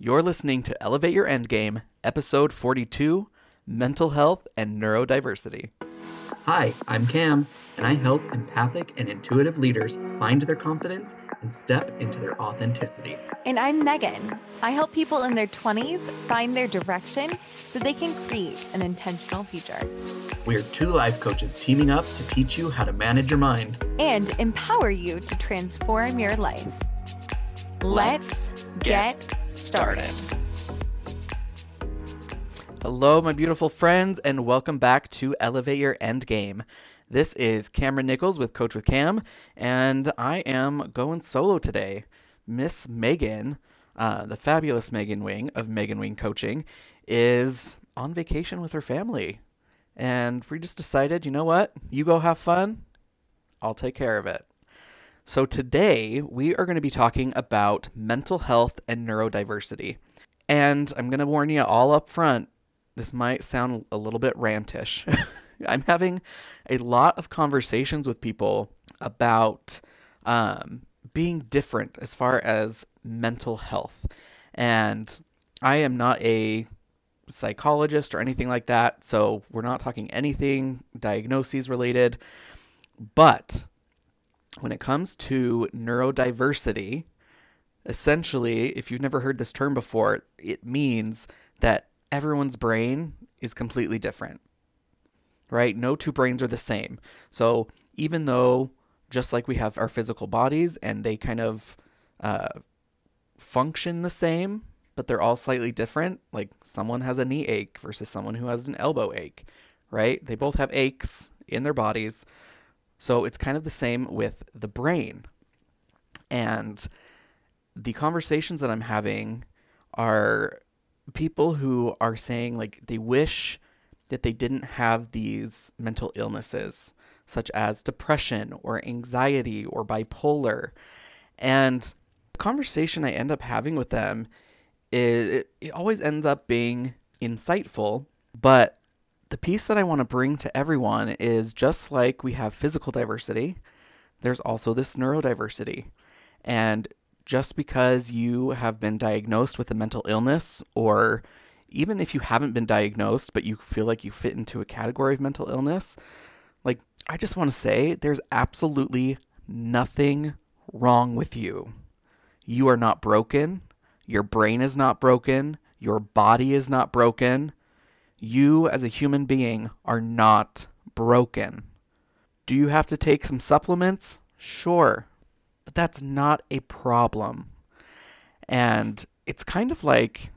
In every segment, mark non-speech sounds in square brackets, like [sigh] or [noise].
You're listening to Elevate Your Endgame, episode 42 Mental Health and Neurodiversity. Hi, I'm Cam, and I help empathic and intuitive leaders find their confidence and step into their authenticity. And I'm Megan. I help people in their 20s find their direction so they can create an intentional future. We are two life coaches teaming up to teach you how to manage your mind and empower you to transform your life. Let's, get, started. Hello, my beautiful friends, and welcome back to Elevate Your Endgame. This is Cameron Nichols with Coach with Cam, and I am going solo today. Miss Megan, uh, the fabulous Megan Wing of Megan Wing Coaching, is on vacation with her family. And we just decided, you know what? You go have fun, I'll take care of it. So today we are going to be talking about mental health and neurodiversity. And I'm going to warn you all up front, this might sound a little bit rantish. [laughs] I'm having a lot of conversations with people about um, being different as far as mental health. And I am not a psychologist or anything like that, so we're not talking anything diagnoses related. But when it comes to neurodiversity, essentially, if you've never heard this term before, it means that everyone's brain is completely different right? No two brains are the same. So even though just like we have our physical bodies and they kind of uh, function the same, but they're all slightly different. Like someone has a knee ache versus someone who has an elbow ache, right? They both have aches in their bodies. So it's kind of the same with the brain. And the conversations that I'm having are people who are saying like they wish that they didn't have these mental illnesses, such as depression or anxiety or bipolar. And the conversation I end up having with them is it, it always ends up being insightful, but the piece that I want to bring to everyone is just like we have physical diversity, there's also this neurodiversity. And just because you have been diagnosed with a mental illness or even if you haven't been diagnosed, but you feel like you fit into a category of mental illness, like, I just want to say there's absolutely nothing wrong with you. You are not broken. Your brain is not broken. Your body is not broken. You, as a human being, are not broken. Do you have to take some supplements? Sure. But that's not a problem. And it's kind of like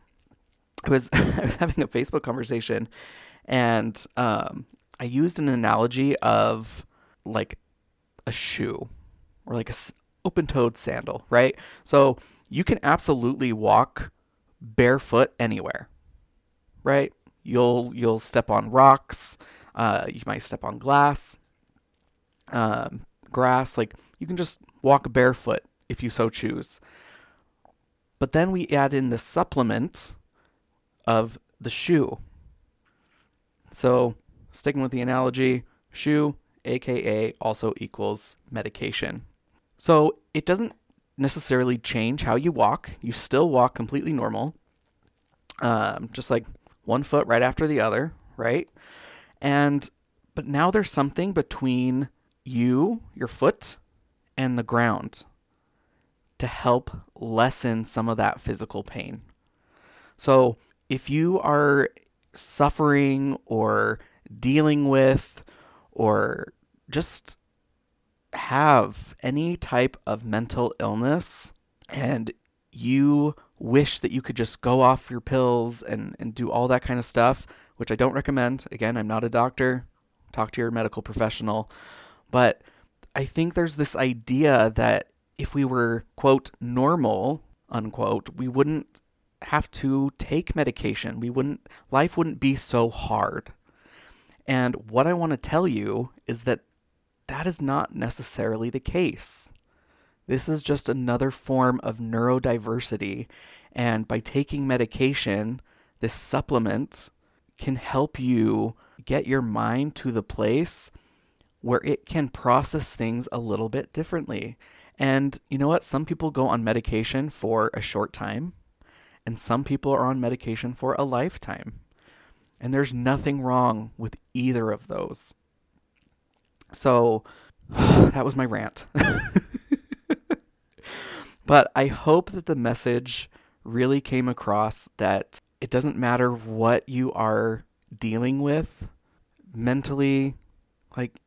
I was [laughs] I was having a Facebook conversation, and um, I used an analogy of like a shoe or like a open-toed sandal, right? So you can absolutely walk barefoot anywhere, right? You'll you'll step on rocks, uh, you might step on glass, um, grass. Like you can just walk barefoot if you so choose. But then we add in the supplement of the shoe. So, sticking with the analogy, shoe, aka, also equals medication. So, it doesn't necessarily change how you walk. You still walk completely normal, um, just like one foot right after the other, right? And, but now there's something between you, your foot, and the ground to help lessen some of that physical pain. So, if you are suffering or dealing with or just have any type of mental illness and you wish that you could just go off your pills and, and do all that kind of stuff, which I don't recommend. Again, I'm not a doctor. Talk to your medical professional. But I think there's this idea that if we were, quote, normal, unquote, we wouldn't have to take medication. We wouldn't life wouldn't be so hard. And what I want to tell you is that that is not necessarily the case. This is just another form of neurodiversity and by taking medication, this supplement can help you get your mind to the place where it can process things a little bit differently. And you know what? Some people go on medication for a short time and some people are on medication for a lifetime. And there's nothing wrong with either of those. So [sighs] that was my rant. [laughs] but I hope that the message really came across that it doesn't matter what you are dealing with mentally, like,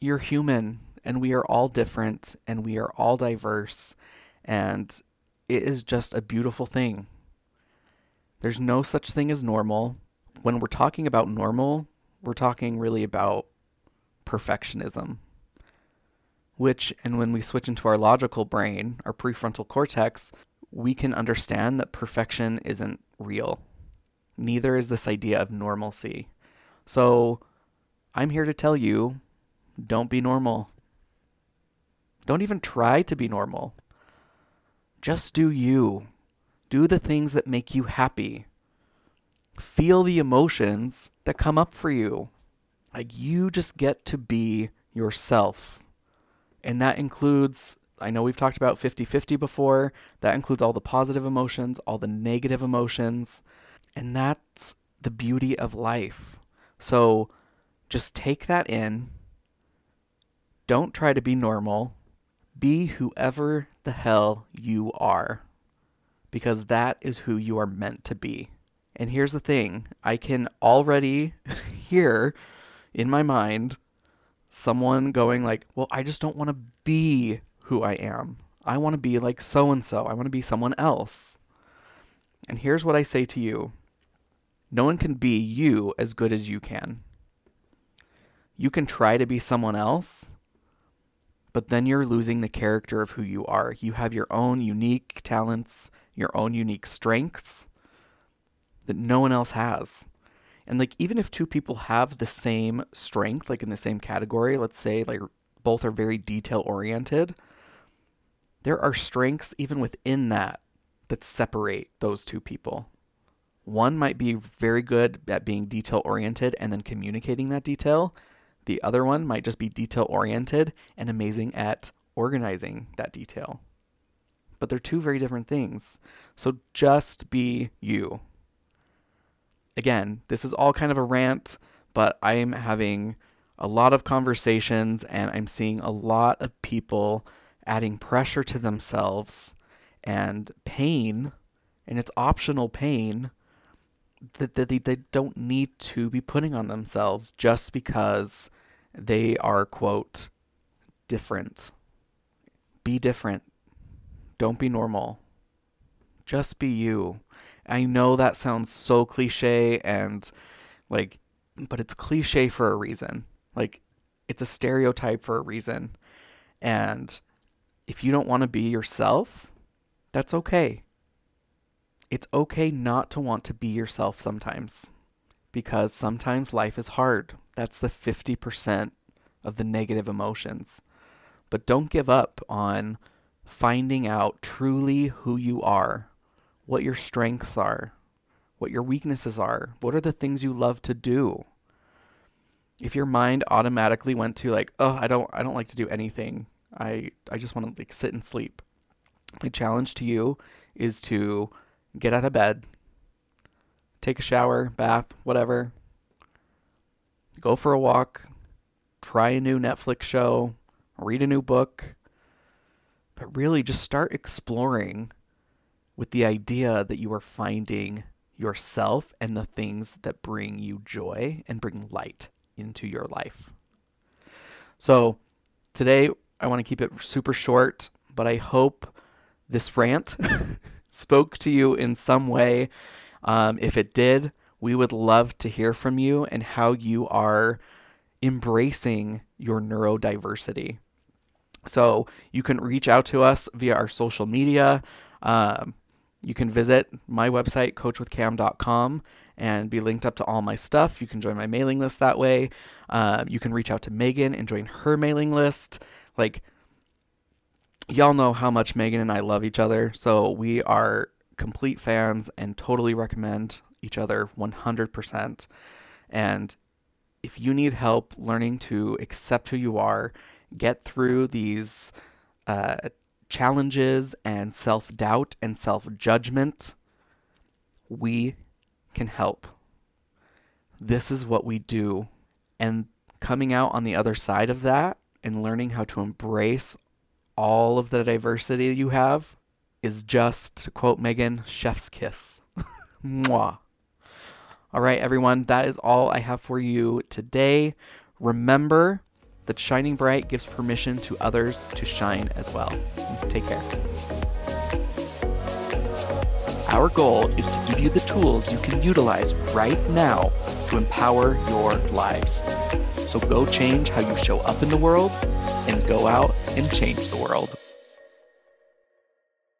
you're human and we are all different and we are all diverse and it is just a beautiful thing. There's no such thing as normal. When we're talking about normal, we're talking really about perfectionism. Which, and when we switch into our logical brain, our prefrontal cortex, we can understand that perfection isn't real. Neither is this idea of normalcy. So, I'm here to tell you don't be normal. Don't even try to be normal. Just do you. Do the things that make you happy. Feel the emotions that come up for you. Like you just get to be yourself. And that includes, I know we've talked about 50 50 before, that includes all the positive emotions, all the negative emotions. And that's the beauty of life. So just take that in. Don't try to be normal. Be whoever the hell you are. Because that is who you are meant to be. And here's the thing I can already [laughs] hear in my mind someone going like, "Well, I just don't want to be who I am. I want to be like so and so. I want to be someone else." And here's what I say to you. No one can be you as good as you can. You can try to be someone else, but then you're losing the character of who you are. You have your own unique talents, your own unique strengths that no one else has. And like even if two people have the same strength, like in the same category, let's say like both are very detail oriented, there are strengths even within that that separate those two people. One might be very good at being detail oriented and then communicating that detail. The other one might just be detail oriented and amazing at organizing that detail. But they're two very different things. So just be you again, this is all kind of a rant, but I'm having a lot of conversations and I'm seeing a lot of people adding pressure to themselves and pain, and it's optional pain that, that they, they don't need to be putting on themselves just because they are, quote, different. Be different. Don't be normal. Just be you. I know that sounds so cliche and like, but it's cliche for a reason. Like, it's a stereotype for a reason. And if you don't want to be yourself, that's okay. It's okay not to want to be yourself sometimes because sometimes life is hard. That's the 50% of the negative emotions. But don't give up on finding out truly who you are what your strengths are, what your weaknesses are, what are the things you love to do. If your mind automatically went to like, oh, I don't I don't like to do anything. I I just want to like sit and sleep. My challenge to you is to get out of bed, take a shower, bath, whatever. Go for a walk, try a new Netflix show, read a new book, but really just start exploring with the idea that you are finding yourself and the things that bring you joy and bring light into your life. So, today I want to keep it super short, but I hope this rant [laughs] spoke to you in some way. Um, if it did, we would love to hear from you and how you are embracing your neurodiversity. So you can reach out to us via our social media. Um, you can visit my website, coachwithcam.com, and be linked up to all my stuff. You can join my mailing list that way. Uh, you can reach out to Megan and join her mailing list. Like, y'all know how much Megan and I love each other, so we are complete fans and totally recommend each other 100%. And if you need help learning to accept who you are, get through these uh, challenges and self doubt and self judgment we can help. This is what we do. And coming out on the other side of that and learning how to embrace all of the diversity you have is just, to quote Megan, chef's kiss. [laughs] Mwah. All right, everyone, that is all I have for you today. Remember that shining bright gives permission to others to shine as well. Take care. Our goal is to give you the tools you can utilize right now to empower your lives. So go change how you show up in the world and go out and change the world.